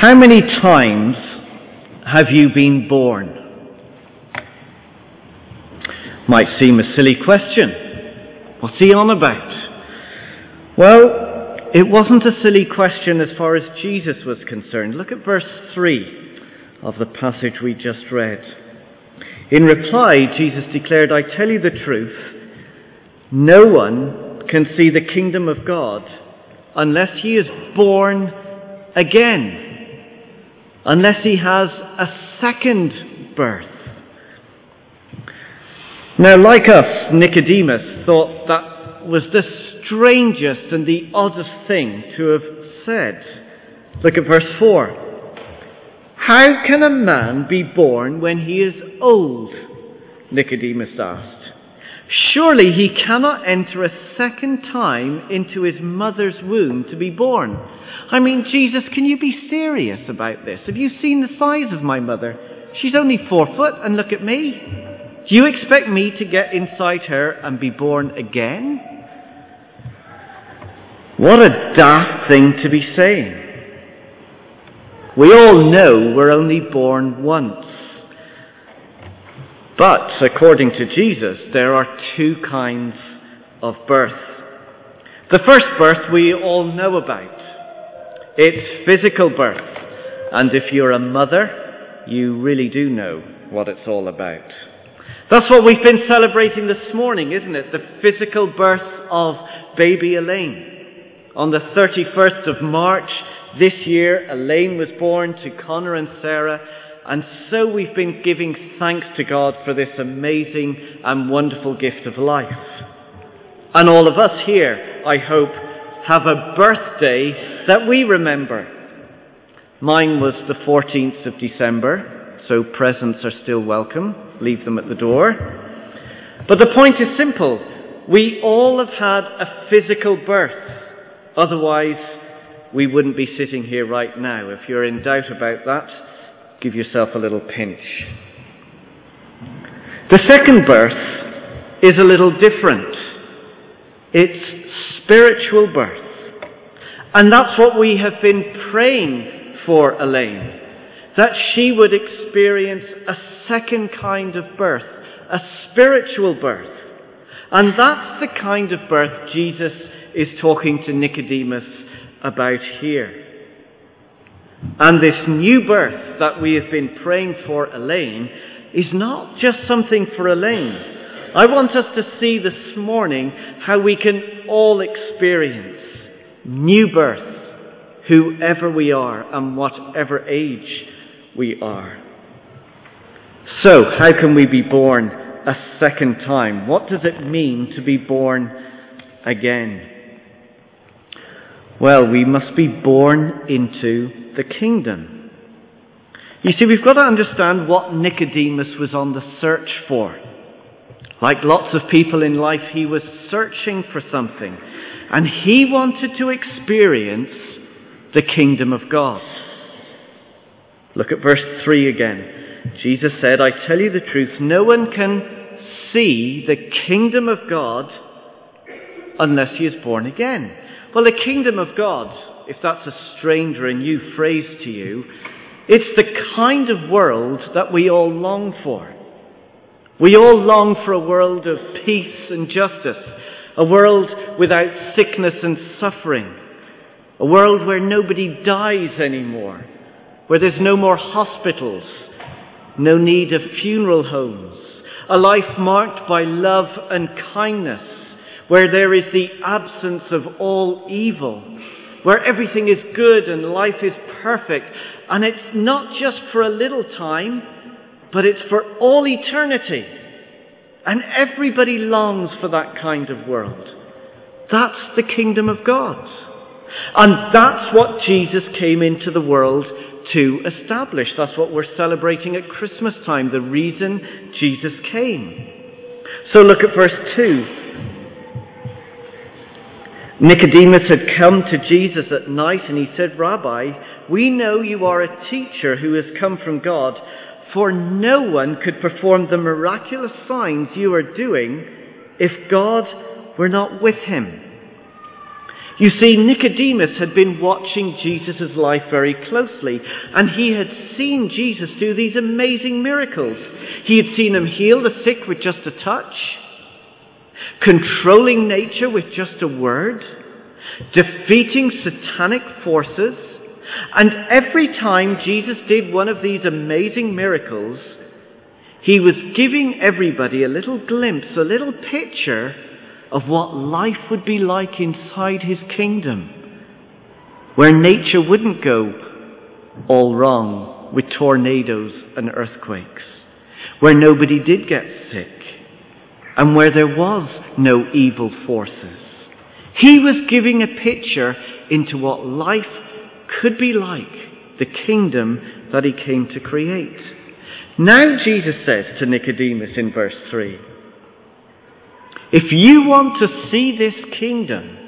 How many times have you been born? Might seem a silly question. What's he on about? Well, it wasn't a silly question as far as Jesus was concerned. Look at verse 3 of the passage we just read. In reply, Jesus declared, I tell you the truth, no one can see the kingdom of God unless he is born again, unless he has a second birth. Now, like us, Nicodemus thought that was the strangest and the oddest thing to have said. Look at verse 4. How can a man be born when he is old? Nicodemus asked. Surely he cannot enter a second time into his mother's womb to be born. I mean, Jesus, can you be serious about this? Have you seen the size of my mother? She's only four foot, and look at me. Do you expect me to get inside her and be born again? What a daft thing to be saying. We all know we're only born once. But according to Jesus, there are two kinds of birth. The first birth we all know about. It's physical birth. And if you're a mother, you really do know what it's all about. That's what we've been celebrating this morning, isn't it? The physical birth of baby Elaine. On the 31st of March this year, Elaine was born to Connor and Sarah, and so we've been giving thanks to God for this amazing and wonderful gift of life. And all of us here, I hope, have a birthday that we remember. Mine was the 14th of December, so presents are still welcome. Leave them at the door. But the point is simple. We all have had a physical birth. Otherwise, we wouldn't be sitting here right now. If you're in doubt about that, give yourself a little pinch. The second birth is a little different. It's spiritual birth. And that's what we have been praying for Elaine. That she would experience a second kind of birth, a spiritual birth. And that's the kind of birth Jesus is talking to Nicodemus about here. And this new birth that we have been praying for Elaine is not just something for Elaine. I want us to see this morning how we can all experience new birth, whoever we are and whatever age we are. So, how can we be born a second time? What does it mean to be born again? Well, we must be born into the kingdom. You see, we've got to understand what Nicodemus was on the search for. Like lots of people in life, he was searching for something. And he wanted to experience the kingdom of God. Look at verse 3 again. Jesus said, I tell you the truth, no one can see the kingdom of God unless he is born again. Well, the kingdom of God, if that's a strange or a new phrase to you, it's the kind of world that we all long for. We all long for a world of peace and justice, a world without sickness and suffering, a world where nobody dies anymore, where there's no more hospitals, no need of funeral homes, a life marked by love and kindness, where there is the absence of all evil, where everything is good and life is perfect, and it's not just for a little time, but it's for all eternity. And everybody longs for that kind of world. That's the kingdom of God. And that's what Jesus came into the world to establish. That's what we're celebrating at Christmas time, the reason Jesus came. So look at verse 2. Nicodemus had come to Jesus at night and he said, Rabbi, we know you are a teacher who has come from God, for no one could perform the miraculous signs you are doing if God were not with him. You see, Nicodemus had been watching Jesus' life very closely, and he had seen Jesus do these amazing miracles. He had seen him heal the sick with just a touch, controlling nature with just a word, defeating satanic forces, and every time Jesus did one of these amazing miracles, he was giving everybody a little glimpse, a little picture of what life would be like inside his kingdom, where nature wouldn't go all wrong with tornadoes and earthquakes, where nobody did get sick, and where there was no evil forces. He was giving a picture into what life could be like, the kingdom that he came to create. Now Jesus says to Nicodemus in verse 3, if you want to see this kingdom,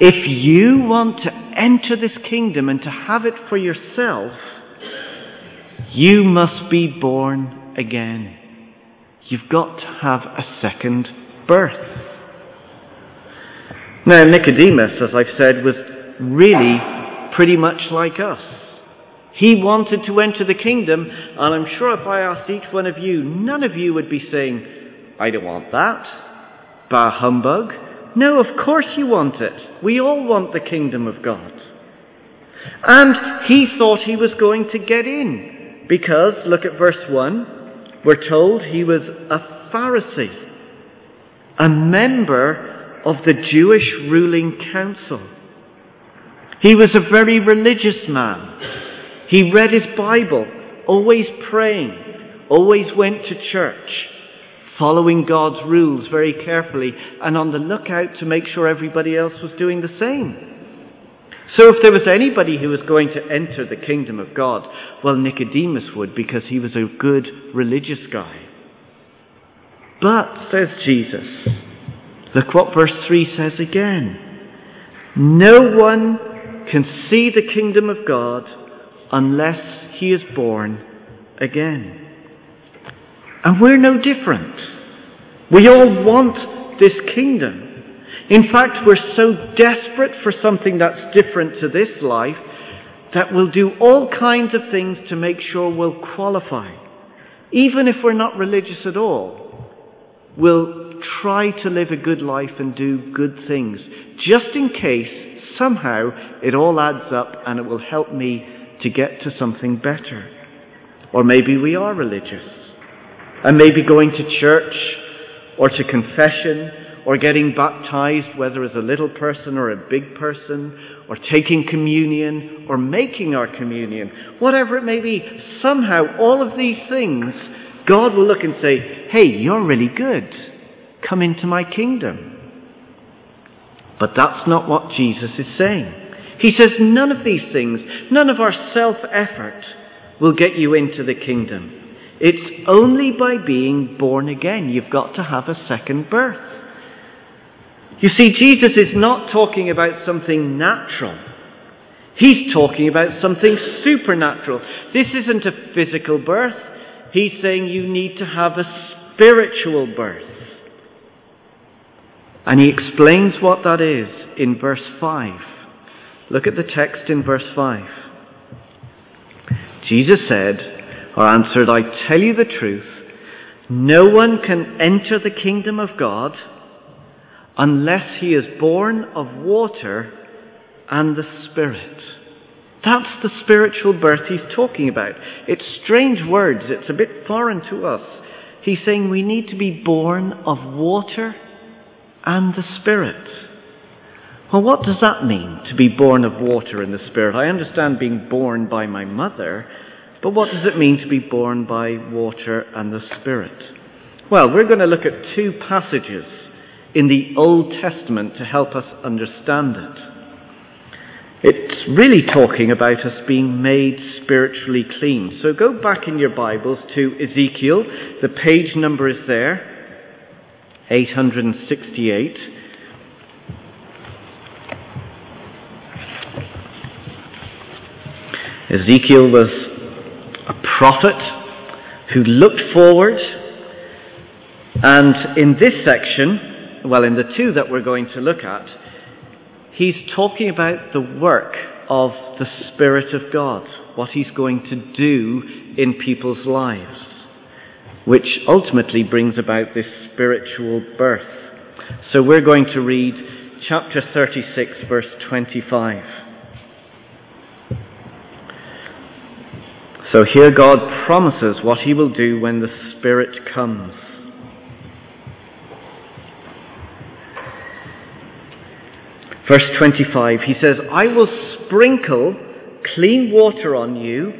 if you want to enter this kingdom and to have it for yourself, you must be born again. You've got to have a second birth. Now, Nicodemus, as I've said, was really pretty much like us. He wanted to enter the kingdom, and I'm sure if I asked each one of you, none of you would be saying, I don't want that. Bah humbug. No, of course you want it. We all want the kingdom of God. And he thought he was going to get in because, look at verse 1, we're told he was a Pharisee, a member of the Jewish ruling council. He was a very religious man. He read his Bible, always praying, always went to church following God's rules very carefully and on the lookout to make sure everybody else was doing the same. So if there was anybody who was going to enter the kingdom of God, well, Nicodemus would because he was a good religious guy. But, says Jesus, look what verse 3 says again. No one can see the kingdom of God unless he is born again. And we're no different. We all want this kingdom. In fact, we're so desperate for something that's different to this life that we'll do all kinds of things to make sure we'll qualify. Even if we're not religious at all, we'll try to live a good life and do good things, just in case somehow it all adds up and it will help me to get to something better. Or maybe we are religious. And maybe going to church or to confession or getting baptized, whether as a little person or a big person, or taking communion or making our communion, whatever it may be, somehow all of these things, God will look and say, hey, you're really good. Come into my kingdom. But that's not what Jesus is saying. He says none of these things, none of our self effort will get you into the kingdom. It's only by being born again. You've got to have a second birth. You see, Jesus is not talking about something natural. He's talking about something supernatural. This isn't a physical birth. He's saying you need to have a spiritual birth. And he explains what that is in verse 5. Look at the text in verse 5. Jesus said, or answered, I tell you the truth, no one can enter the kingdom of God unless he is born of water and the Spirit. That's the spiritual birth he's talking about. It's strange words, it's a bit foreign to us. He's saying we need to be born of water and the Spirit. Well, what does that mean, to be born of water and the Spirit? I understand being born by my mother, but what does it mean to be born by water and the Spirit? Well, we're going to look at two passages in the Old Testament to help us understand it. It's really talking about us being made spiritually clean. So go back in your Bibles to Ezekiel. The page number is there 868. Ezekiel was a prophet who looked forward. And in this section, well, in the two that we're going to look at, he's talking about the work of the Spirit of God, what he's going to do in people's lives, which ultimately brings about this spiritual birth. So we're going to read chapter 36, verse 25. So here God promises what he will do when the Spirit comes. Verse 25, he says, I will sprinkle clean water on you,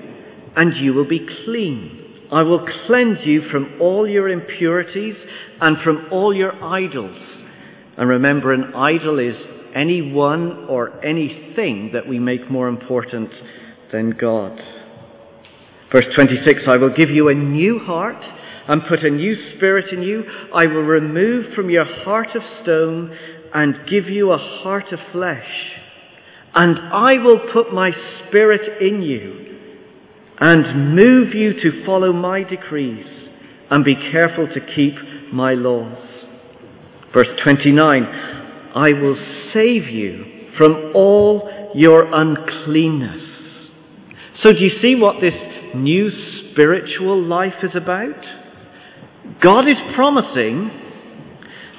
and you will be clean. I will cleanse you from all your impurities and from all your idols. And remember, an idol is anyone or anything that we make more important than God. Verse 26 I will give you a new heart and put a new spirit in you. I will remove from your heart of stone and give you a heart of flesh. And I will put my spirit in you and move you to follow my decrees and be careful to keep my laws. Verse 29 I will save you from all your uncleanness. So, do you see what this new spiritual life is about? God is promising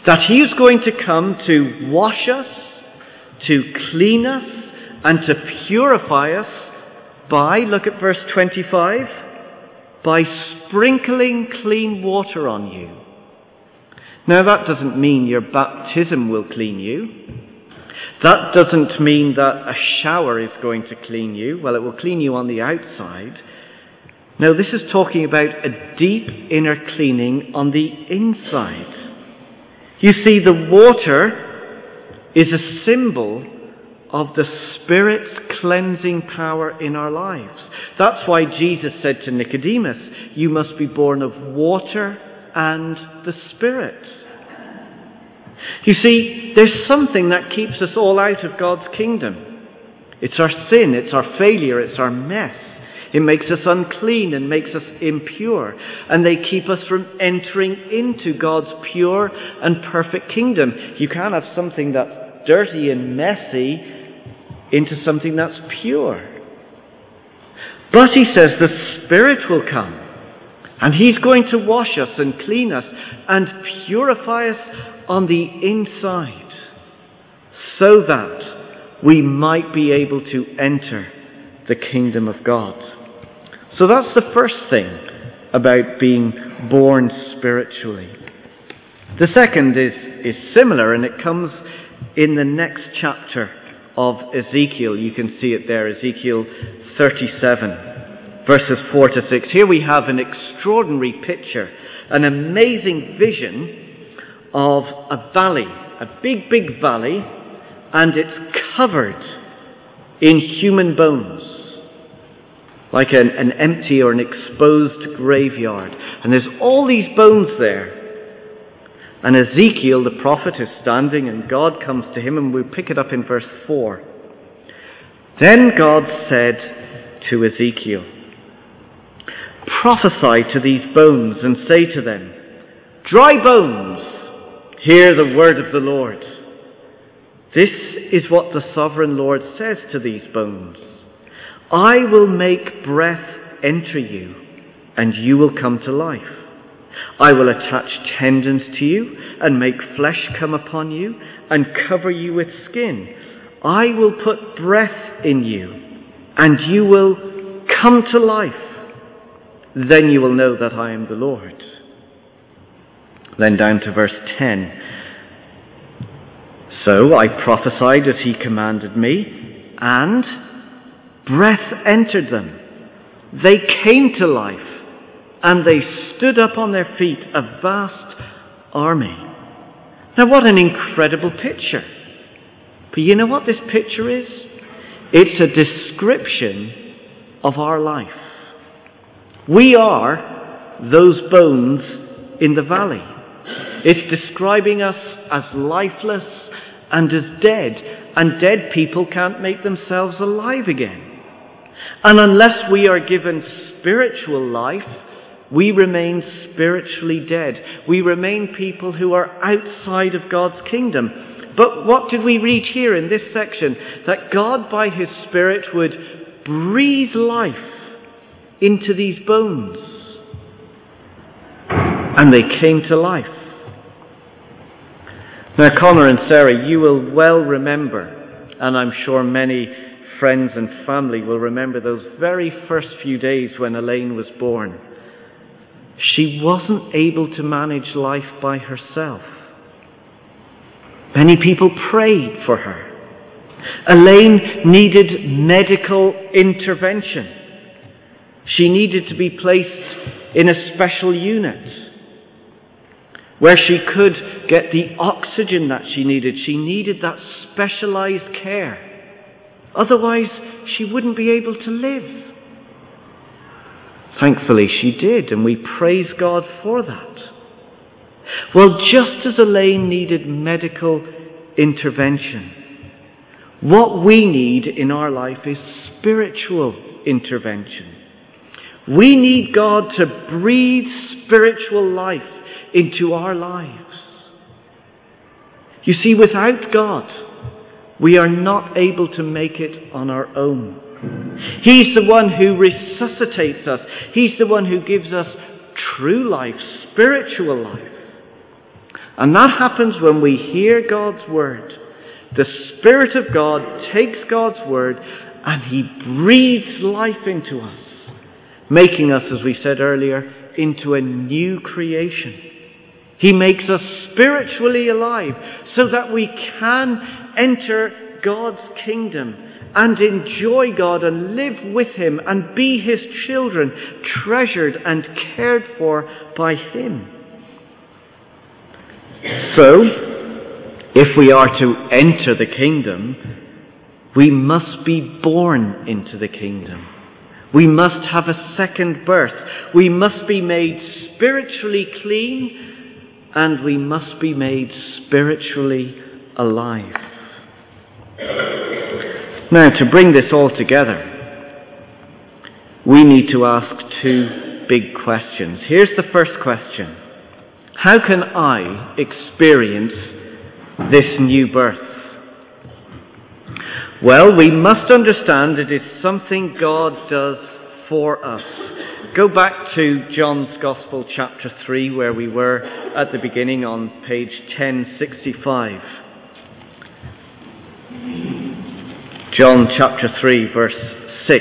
that He is going to come to wash us, to clean us, and to purify us by, look at verse 25, by sprinkling clean water on you. Now, that doesn't mean your baptism will clean you. That doesn't mean that a shower is going to clean you. Well, it will clean you on the outside. No, this is talking about a deep inner cleaning on the inside. You see, the water is a symbol of the Spirit's cleansing power in our lives. That's why Jesus said to Nicodemus, You must be born of water and the Spirit. You see, there's something that keeps us all out of God's kingdom. It's our sin, it's our failure, it's our mess. It makes us unclean and makes us impure. And they keep us from entering into God's pure and perfect kingdom. You can't have something that's dirty and messy into something that's pure. But he says the Spirit will come. And he's going to wash us and clean us and purify us on the inside so that we might be able to enter the kingdom of God. So that's the first thing about being born spiritually. The second is, is similar and it comes in the next chapter of Ezekiel. You can see it there, Ezekiel 37, verses 4 to 6. Here we have an extraordinary picture, an amazing vision of a valley, a big, big valley, and it's covered in human bones like an, an empty or an exposed graveyard. And there's all these bones there. And Ezekiel, the prophet, is standing, and God comes to him, and we pick it up in verse 4. Then God said to Ezekiel, Prophesy to these bones, and say to them, Dry bones, hear the word of the Lord. This is what the sovereign Lord says to these bones. I will make breath enter you, and you will come to life. I will attach tendons to you, and make flesh come upon you, and cover you with skin. I will put breath in you, and you will come to life. Then you will know that I am the Lord. Then down to verse 10. So I prophesied as he commanded me, and breath entered them. They came to life and they stood up on their feet, a vast army. Now, what an incredible picture. But you know what this picture is? It's a description of our life. We are those bones in the valley. It's describing us as lifeless and as dead, and dead people can't make themselves alive again. And unless we are given spiritual life, we remain spiritually dead. We remain people who are outside of God's kingdom. But what did we read here in this section? That God, by His Spirit, would breathe life into these bones. And they came to life. Now, Connor and Sarah, you will well remember, and I'm sure many friends and family will remember those very first few days when Elaine was born. She wasn't able to manage life by herself. Many people prayed for her. Elaine needed medical intervention. She needed to be placed in a special unit where she could get the oxygen that she needed. She needed that specialized care. Otherwise, she wouldn't be able to live. Thankfully, she did, and we praise God for that. Well, just as Elaine needed medical intervention, what we need in our life is spiritual intervention. We need God to breathe spiritual life into our lives. You see, without God, we are not able to make it on our own. He's the one who resuscitates us. He's the one who gives us true life, spiritual life. And that happens when we hear God's word. The Spirit of God takes God's word and He breathes life into us, making us, as we said earlier, into a new creation. He makes us spiritually alive so that we can enter God's kingdom and enjoy God and live with Him and be His children, treasured and cared for by Him. So, if we are to enter the kingdom, we must be born into the kingdom. We must have a second birth. We must be made spiritually clean and we must be made spiritually alive. Now, to bring this all together, we need to ask two big questions. Here's the first question How can I experience this new birth? Well, we must understand it is something God does for us. Go back to John's Gospel, chapter 3, where we were at the beginning on page 1065. John chapter 3, verse 6.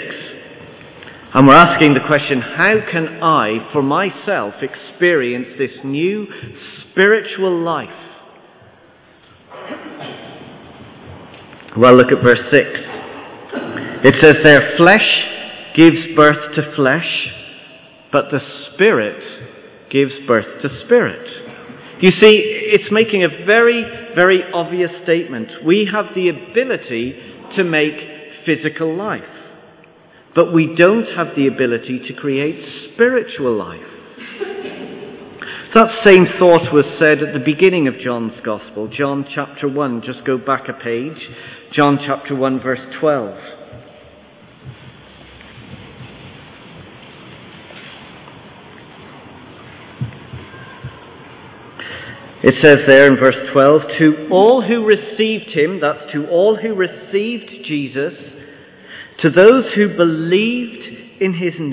And we're asking the question how can I, for myself, experience this new spiritual life? Well, look at verse 6. It says there, flesh gives birth to flesh, but the Spirit gives birth to spirit. You see, it's making a very, very obvious statement. We have the ability to make physical life. But we don't have the ability to create spiritual life. That same thought was said at the beginning of John's Gospel, John chapter 1. Just go back a page. John chapter 1, verse 12. It says there in verse 12, to all who received him, that's to all who received Jesus, to those who believed in his name,